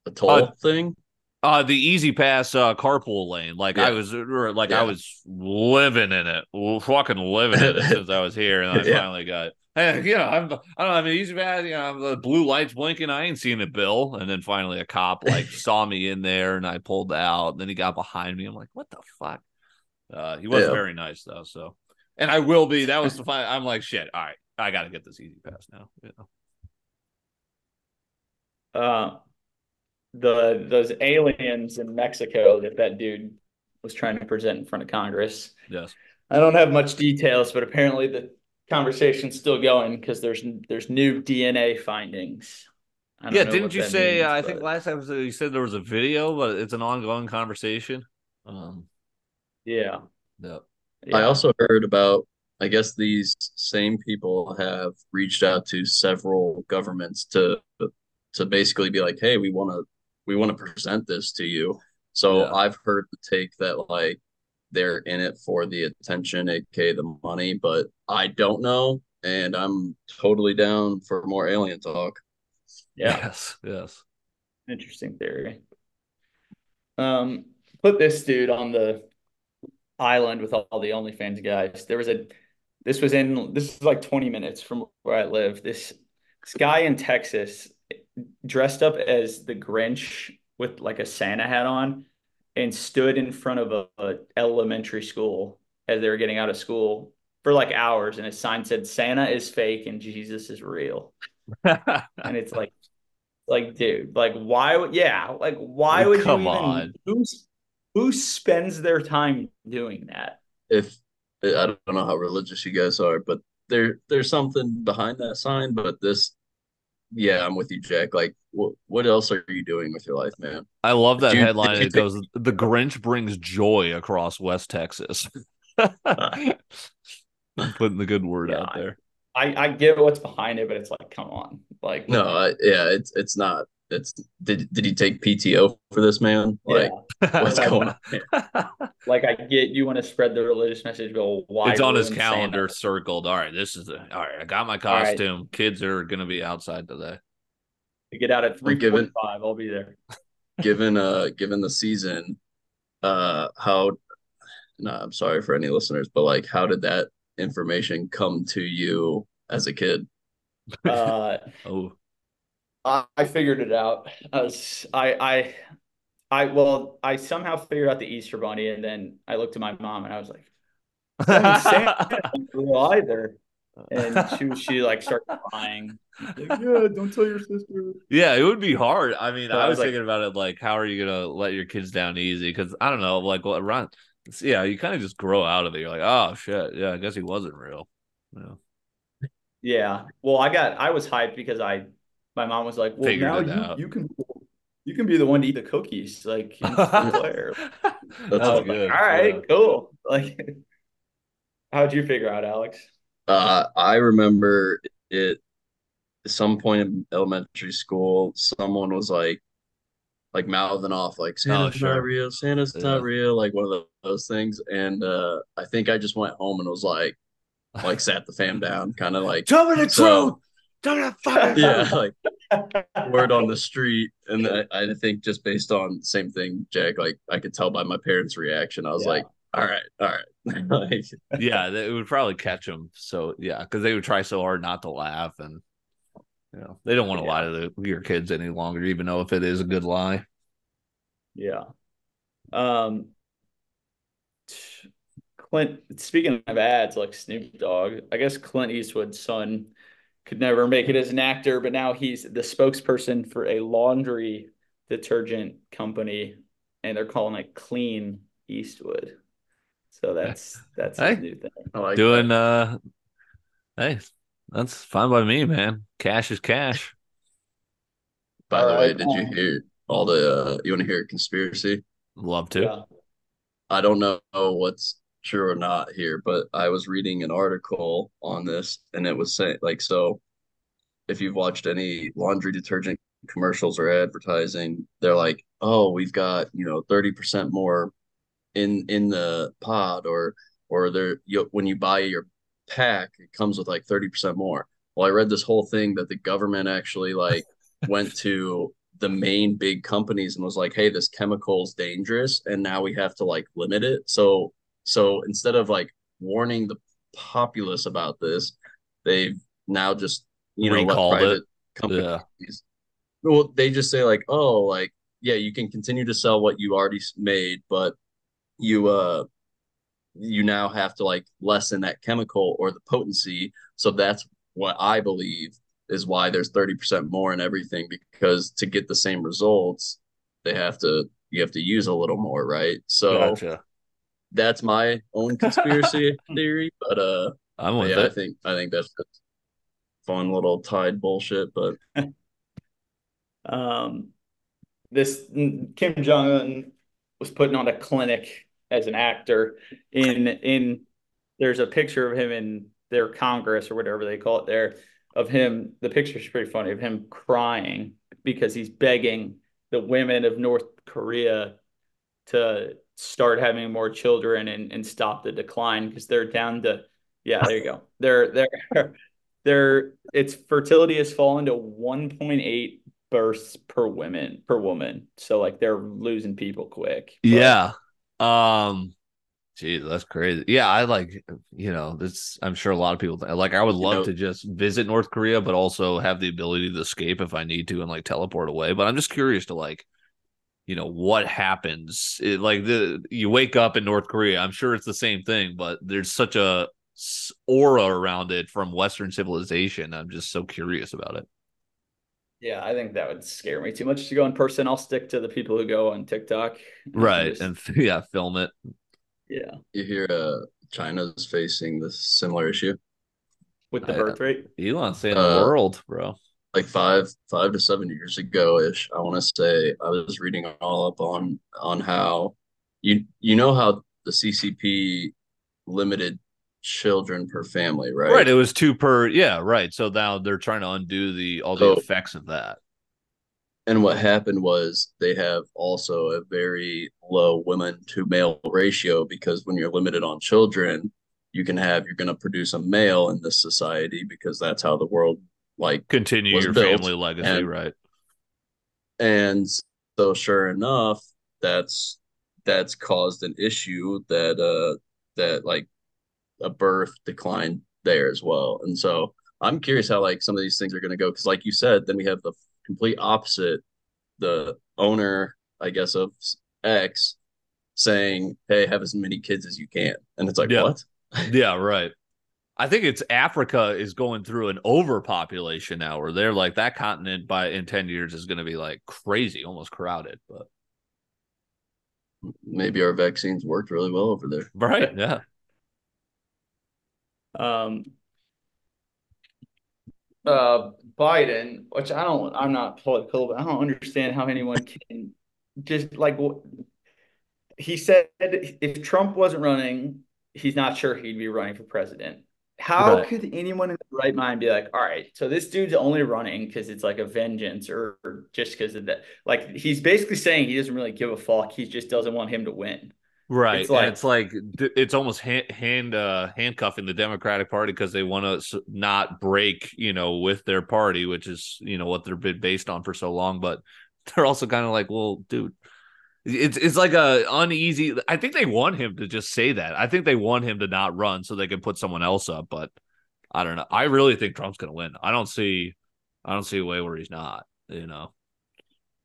Speaker 2: a toll
Speaker 1: Uh,
Speaker 2: thing?
Speaker 1: Uh, the E-ZPass uh, carpool lane. Like I was, like I was living in it, fucking living in it since I was here, and I
Speaker 2: Yeah.
Speaker 1: finally got. Hey, you know, I'm, I don't have an E-ZPass. You know, the blue lights blinking. I ain't seen a bill, and then finally a cop like saw me in there, and I pulled out. And then he got behind me. I'm like, what the fuck? Uh, he was
Speaker 2: Yeah.
Speaker 1: very nice though. So, and I will be. That was the fine. I'm like, shit. All right, I got to get this E-ZPass now. You know?
Speaker 3: Uh the those aliens in Mexico that that dude was trying to present in front of Congress.
Speaker 1: Yes.
Speaker 3: I don't have much details, but apparently the conversation's still going because there's there's new DNA findings. I don't
Speaker 1: Yeah,
Speaker 3: know
Speaker 1: didn't you say?
Speaker 3: means,
Speaker 1: uh, I think last episode you said there was a video, but it's an ongoing conversation. Um,
Speaker 3: yeah.
Speaker 1: yep.
Speaker 2: I also heard about I guess these same people have reached out to several governments to to basically be like, hey, we want to we want to present this to you. So
Speaker 1: Yeah.
Speaker 2: I've heard the take that like they're in it for the attention, aka the money, but I don't know, and I'm totally down for more alien talk.
Speaker 3: Yeah.
Speaker 1: Yes. Yes.
Speaker 3: Interesting theory. Um, put this dude on the island with all the OnlyFans guys. There was a this was in this is like 20 minutes from where I live. This this guy in Texas dressed up as the Grinch with like a Santa hat on and stood in front of a, a elementary school as they were getting out of school for like hours and his sign said Santa is fake and Jesus is real. And it's like like, dude, like, why would, yeah, like, why would
Speaker 1: Come
Speaker 3: you even,
Speaker 1: on.
Speaker 3: who's, who spends their time doing that?
Speaker 2: If I don't know how religious you guys are, but there there's something behind that sign. But this, yeah, I'm with you, Jack. Like, what what else are you doing with your life, man?
Speaker 1: I love that
Speaker 2: you-
Speaker 1: headline. It goes, "The Grinch brings joy across West Texas." Putting the good word
Speaker 3: Yeah,
Speaker 1: out there.
Speaker 3: I, I get what's behind it, but it's like, come on. Like,
Speaker 2: No, I, yeah, it's it's not. It's did did he take PTO for this man? Like,
Speaker 3: yeah.
Speaker 2: what's going on?
Speaker 3: Like, I get you want to spread the religious message, but why?
Speaker 1: it's on his calendar
Speaker 3: Santa?
Speaker 1: circled. All right, this is the all right. I got my
Speaker 3: right.
Speaker 1: costume. Kids are gonna be outside today.
Speaker 3: To get out at
Speaker 2: I'm giving-
Speaker 3: 345, I'll be there.
Speaker 2: given uh given the season, uh, how? No, I'm sorry for any listeners, but like, how did that information come to you as a kid?
Speaker 3: Uh,
Speaker 1: Oh,
Speaker 3: I, I figured it out. Uh, I was, I, I, I, well, I somehow figured out the Easter Bunny, and then I looked at my mom, and I was like, Santa isn't real either. And she, she like started crying. Like, yeah, don't tell your sister.
Speaker 1: yeah, it would be hard. I mean,
Speaker 3: So
Speaker 1: I
Speaker 3: I
Speaker 1: was
Speaker 3: was like-
Speaker 1: thinking about it like, how are you gonna let your kids down easy? Because I don't know, like, what around? Yeah, you kind of just grow out of it. You're like, oh shit, yeah, I guess he wasn't real. Yeah.
Speaker 3: Yeah. Well, I got, I was hyped because I, my mom was like, well,
Speaker 1: Figured
Speaker 3: now you, you can, you can be the one to eat the cookies, like in Claire.
Speaker 1: That's
Speaker 3: I was like, all right,
Speaker 1: Yeah.
Speaker 3: cool. Like, how'd you figure out, Alex?
Speaker 2: Uh, I remember it. At some point in elementary school, someone was like, like mouthing off, like Santa's
Speaker 1: sure.
Speaker 2: not real, Santa's
Speaker 1: Yeah.
Speaker 2: not real, like one of the- those things. And uh, I think I just went home and was like, like sat the fam down, kind of like,
Speaker 1: Tell me the
Speaker 2: So-
Speaker 1: truth. Tell me the fucking
Speaker 2: yeah, like word on the street. And I, I think just based on same thing, Jack, like I could tell by my parents' reaction, I was
Speaker 3: Yeah.
Speaker 2: like, all right, all right, like,
Speaker 1: yeah, it would probably catch them. So yeah, because they would try so hard not to laugh, and you know they don't want to
Speaker 3: Yeah.
Speaker 1: lie to the, your kids any longer, even though if it is a good lie.
Speaker 3: Yeah. Um, Clint, speaking of ads like Snoop Dogg, I guess Clint Eastwood's son could never make it as an actor, but now he's the spokesperson for a laundry detergent company, and they're calling it Clean Eastwood. So that's that's
Speaker 1: Hey.
Speaker 3: his new thing.
Speaker 2: I like
Speaker 1: Doing
Speaker 2: that.
Speaker 1: uh, hey, that's fine by me, man. Cash is cash.
Speaker 2: By the
Speaker 3: All
Speaker 2: way,
Speaker 3: right,
Speaker 2: did you
Speaker 3: um,
Speaker 2: hear all the? Uh, you want to hear a conspiracy?
Speaker 1: Love to.
Speaker 3: Yeah.
Speaker 2: I don't know what's true or not here, but I was reading an article on this, and it was saying like so. If you've watched any laundry detergent commercials or advertising, they're like, "Oh, we've got you know thirty percent more in in the pod," or or they're you, when you buy your pack, it comes with like thirty percent more. Well, I read this whole thing that the government actually like went to the main big companies and was like, "Hey, this chemical is dangerous, and now we have to like limit it." So, so instead of like warning the populace about this, they've now just you know let private
Speaker 1: it.
Speaker 2: companies.
Speaker 1: Yeah.
Speaker 2: Well, they just say like, "Oh, like yeah, you can continue to sell what you already made, but you uh you now have to like lessen that chemical or the potency." So that's what I believe is why there's 30% more in everything because to get the same results, they have to you have to use a little more, right? So
Speaker 1: Gotcha.
Speaker 2: That's my own conspiracy theory, but uh
Speaker 1: I'm with
Speaker 2: yeah, I think I think that's just fun little tide bullshit, but
Speaker 3: Um, this Kim Jong Un was putting on a clinic as an actor in in. There's a picture of him in their Congress or whatever they call it there of him. The picture's pretty funny of him crying because he's begging the women of North Korea to start having more children and, and stop the decline because they're down to yeah, there you go. They're they're they're its fertility has fallen to 1.8 births per women per woman. So like they're losing people quick.
Speaker 1: But, yeah. Um Jeez, that's crazy. Yeah, I like, you know, this. I'm sure a lot of people like. I would love you know, to just visit North Korea, but also have the ability to escape if I need to and like teleport away. But I'm just curious to like, you know, what happens. It, like the you wake up in North Korea. I'm sure it's the same thing, but there's such a aura around it from Western civilization. I'm just so curious about it.
Speaker 3: Yeah, I think that would scare me too much to go in person. I'll stick to the people who go on TikTok.
Speaker 1: Right. And, just... and yeah, film it.
Speaker 3: Yeah.
Speaker 2: You hear uh China's facing this similar issue
Speaker 3: with the birth rate.
Speaker 1: Elon saying uh, the world, bro.
Speaker 2: Like five, five to seven years ago ish. I want to say I was reading all up on on how you you know how the CCP limited children per family, right?
Speaker 1: Right. It was two per. Yeah. Right. So now they're trying to undo the all the effects of that.
Speaker 2: And what happened was they have also a very low women to male ratio because when you're limited on children, you can have you're going to produce a male in this society because that's how the world like
Speaker 1: continue your built. family legacy, and, right?
Speaker 2: And so, sure enough, that's that's caused an issue that uh that like a birth decline there as well. And so I'm curious how like some of these things are going to go because, like you said, then we have the complete opposite. The owner, I guess, of X saying, "Hey, have as many kids as you can," and it's like,
Speaker 1: yeah.
Speaker 2: what?
Speaker 1: yeah, right. I think it's Africa is going through an overpopulation now, where they're like that continent by in ten years is going to be like crazy, almost crowded. But
Speaker 2: maybe our vaccines worked really well over there,
Speaker 1: right? Yeah.
Speaker 3: Um, uh, Biden, which I don't, I'm not political, but I don't understand how anyone can just like what he said if Trump wasn't running, he's not sure he'd be running for president. How right. could anyone in the right mind be like, all right, so this dude's only running because it's like a vengeance or, or just because of that? Like he's basically saying he doesn't really give a fuck. He just doesn't want him to win.
Speaker 1: Right. It's like, and it's like it's almost hand, hand uh, handcuffing the Democratic Party because they want to not break, you know, with their party, which is you know what they're been based on for so long. But they're also kind of like, well, dude, it's it's like a uneasy. I think they want him to just say that. I think they want him to not run so they can put someone else up. But I don't know. I really think Trump's going to win. I don't see. I don't see a way where he's not. You know.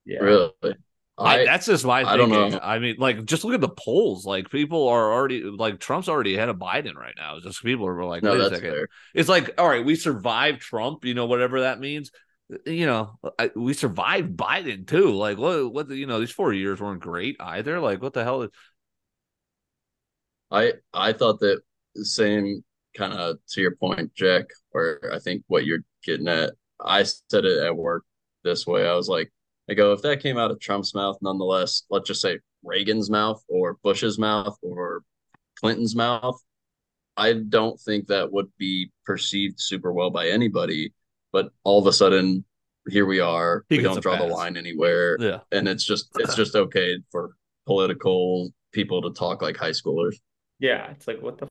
Speaker 2: Yeah. Really.
Speaker 1: I, I, that's just my I thinking. don't know. I mean, like, just look at the polls. Like, people are already like Trump's already ahead of Biden right now. It's just people are like, no, wait a second. Fair. It's like, all right, we survived Trump. You know, whatever that means. You know, I, we survived Biden too. Like, what? What? You know, these four years weren't great either. Like, what the hell? Is...
Speaker 2: I I thought that same kind of to your point, Jack. Where I think what you're getting at. I said it at work this way. I was like I go, if that came out of Trump's mouth, nonetheless, let's just say Reagan's mouth or Bush's mouth or Clinton's mouth, I don't think that would be perceived super well by anybody. But all of a sudden, here we are. He we don't draw pass. the line anywhere.
Speaker 1: Yeah.
Speaker 2: And it's just it's just okay for political people to talk like high schoolers.
Speaker 3: Yeah. It's like what the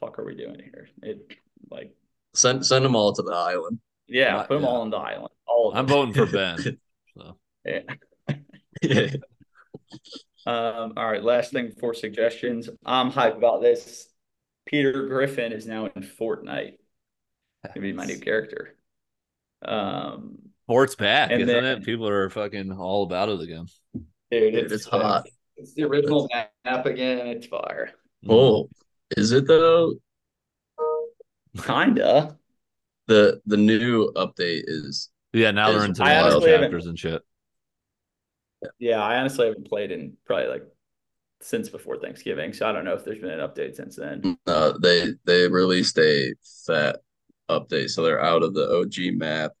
Speaker 3: fuck are we doing here? It like
Speaker 2: send send them all to the island.
Speaker 3: Yeah, Not, put them yeah. all on the island. All
Speaker 1: I'm voting for Ben. So
Speaker 3: yeah. um, all right. Last thing for suggestions. I'm hyped about this. Peter Griffin is now in Fortnite. Gonna be my new character. Um,
Speaker 1: Fort's back, isn't then, it? People are fucking all about it again.
Speaker 3: Dude, it's, it's hot. It's the original map again. It's fire.
Speaker 2: Oh, is it though?
Speaker 3: Kinda.
Speaker 2: The the new update is
Speaker 1: yeah. Now they're into the wild chapters and shit.
Speaker 3: Yeah, I honestly haven't played in probably like since before Thanksgiving, so I don't know if there's been an update since then.
Speaker 2: Uh, they they released a fat update, so they're out of the OG map,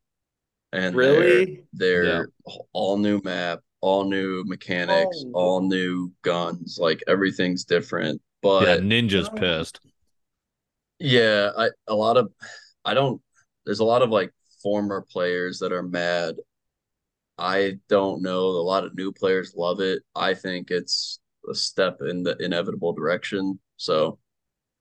Speaker 2: and really they're, they're yeah. all new map, all new mechanics, oh. all new guns, like everything's different. But
Speaker 1: yeah, Ninja's oh. pissed.
Speaker 2: Yeah, I a lot of I don't. There's a lot of like former players that are mad I don't know. A lot of new players love it. I think it's a step in the inevitable direction. So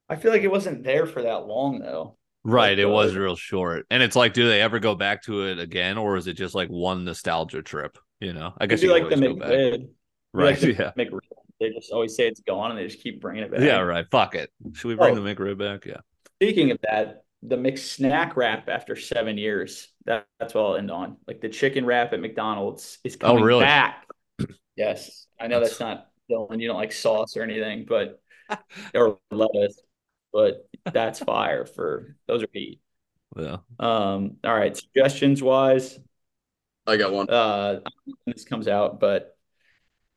Speaker 3: I feel like it wasn't there for that long though.
Speaker 1: Right,
Speaker 3: Like,
Speaker 1: it was
Speaker 3: uh,
Speaker 1: real short. And it's like, do they ever go back to it again, or is it just like one nostalgia trip? You know, I guess you
Speaker 3: like the. McRib.
Speaker 1: Right.
Speaker 3: like
Speaker 1: yeah.
Speaker 3: McRib. They just always say it's gone and they just keep bringing it back.
Speaker 1: Yeah, right. Fuck it. Should we bring
Speaker 3: Oh.
Speaker 1: the McRib back? Yeah.
Speaker 3: Speaking of that, the McSnack wrap after seven years. That, that's what I'll end on. Like the chicken wrap at McDonald's is coming Oh,
Speaker 1: really?
Speaker 3: back. Yes. I know that's not Dylan. You don't like sauce or anything, but or lettuce, but that's fire for those are heat.
Speaker 1: Yeah.
Speaker 3: Um, all right, suggestions wise,
Speaker 2: I got one.
Speaker 3: uh, I don't know when this comes out, but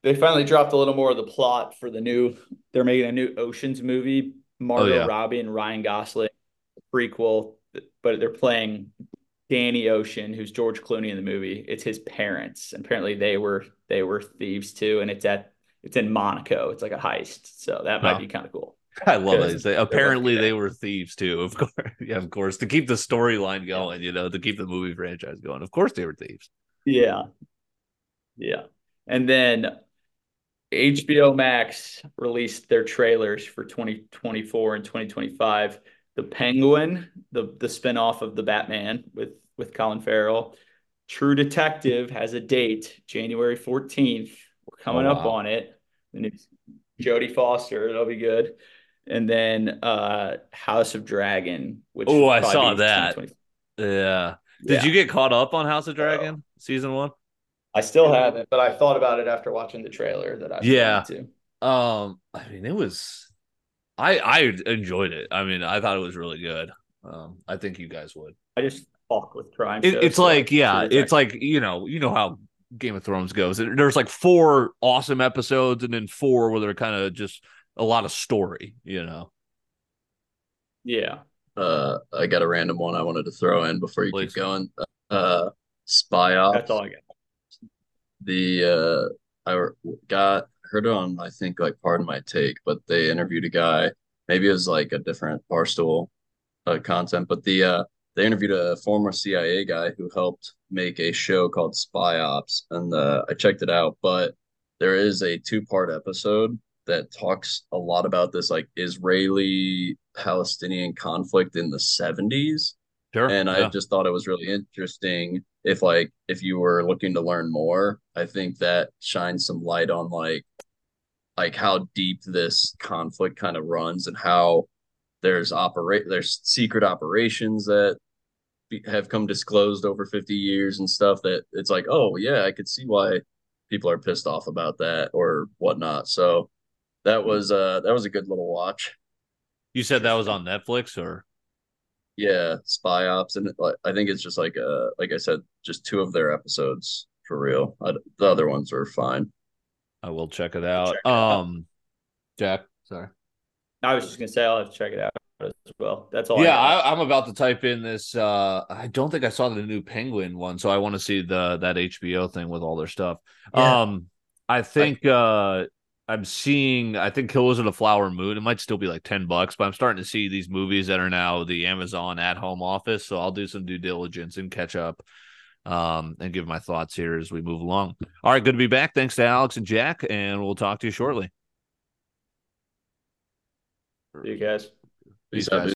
Speaker 3: they finally dropped a little more of the plot for the new. They're making a new Ocean's movie. Margot
Speaker 1: Oh, yeah.
Speaker 3: Robbie and Ryan Gosling prequel, but they're playing Danny Ocean, who's George Clooney in the movie. It's his parents. And apparently they were they were thieves too, and it's at it's in Monaco. It's like a heist, so that might
Speaker 1: Wow.
Speaker 3: be kind of cool.
Speaker 1: I love it. They- apparently, they were thieves too. Of course, yeah, of course, to keep the storyline going, you know, to keep the movie franchise going. Of course, they were thieves.
Speaker 3: Yeah. Yeah. And then HBO Max released their trailers for 2024 and 2025. The Penguin, the the spinoff of the Batman with with Colin Farrell. True Detective has a date, January 14th. We're coming
Speaker 1: Oh,
Speaker 3: up on it. The new Jodie Foster, that'll be good. And then uh House of Dragon, which
Speaker 1: Oh, I saw that. Yeah. Did
Speaker 3: Yeah.
Speaker 1: you get caught up on House of Dragon season one?
Speaker 3: I still haven't, but I thought about it after watching the trailer that I
Speaker 1: Yeah.
Speaker 3: to.
Speaker 1: Um, I mean, it was. I I enjoyed it. I mean, I thought it was really good. Um, I think you guys would.
Speaker 3: I just fuck with crime.
Speaker 1: It,
Speaker 3: shows,
Speaker 1: it's
Speaker 3: so
Speaker 1: like, yeah,
Speaker 3: True
Speaker 1: it's like you know, you know how Game of Thrones goes. There's like four awesome episodes, and then four where they're kind of just a lot of story. You know,
Speaker 3: yeah.
Speaker 2: Uh, I got a random one I wanted to throw in before you
Speaker 1: Please.
Speaker 2: keep going. Uh, Spy Ops.
Speaker 3: That's all I got.
Speaker 2: the uh I got heard it on I think like pardon my take, but they interviewed a guy. Maybe it was like a different barstool uh, content, but the uh they interviewed a former CIA guy who helped make a show called Spy Ops, and uh, I checked it out. But there is a two part episode that talks a lot about this like Israeli Palestinian conflict in the 70s
Speaker 1: sure.
Speaker 2: and I just thought it was really interesting. If like if you were looking to learn more, I think that shines some light on like like how deep this conflict kind of runs and how there's operate there's secret operations that be, have come disclosed over 50 years and stuff that it's like oh yeah I could see why people are pissed off about that or whatnot. So that was uh that was a good little watch.
Speaker 1: you said that was on Netflix, or
Speaker 2: Yeah, Spy Ops, and like, I think it's just like uh like I said, just two of their episodes for real. I, the other ones are fine.
Speaker 1: I will check it out.
Speaker 3: Check it out.
Speaker 1: um, Jack, sorry.
Speaker 3: I was just gonna say I'll have to check it out as well. That's all.
Speaker 1: yeah,
Speaker 3: I
Speaker 1: I, i'm about to type in this. Uh, I don't think I saw the new Penguin one, so I want to see the that HBO thing with all their stuff.
Speaker 3: Yeah.
Speaker 1: Um, I think uh, I'm seeing. I think Killers of the Flower Moon. It might still be like ten bucks, but I'm starting to see these movies that are now the Amazon at home office. So I'll do some due diligence and catch up. Um, and give my thoughts here as we move along. All right, good to be back. Thanks to Alex and Jack, and we'll talk to you shortly.
Speaker 3: See you guys.
Speaker 2: Peace
Speaker 1: guys.
Speaker 2: out.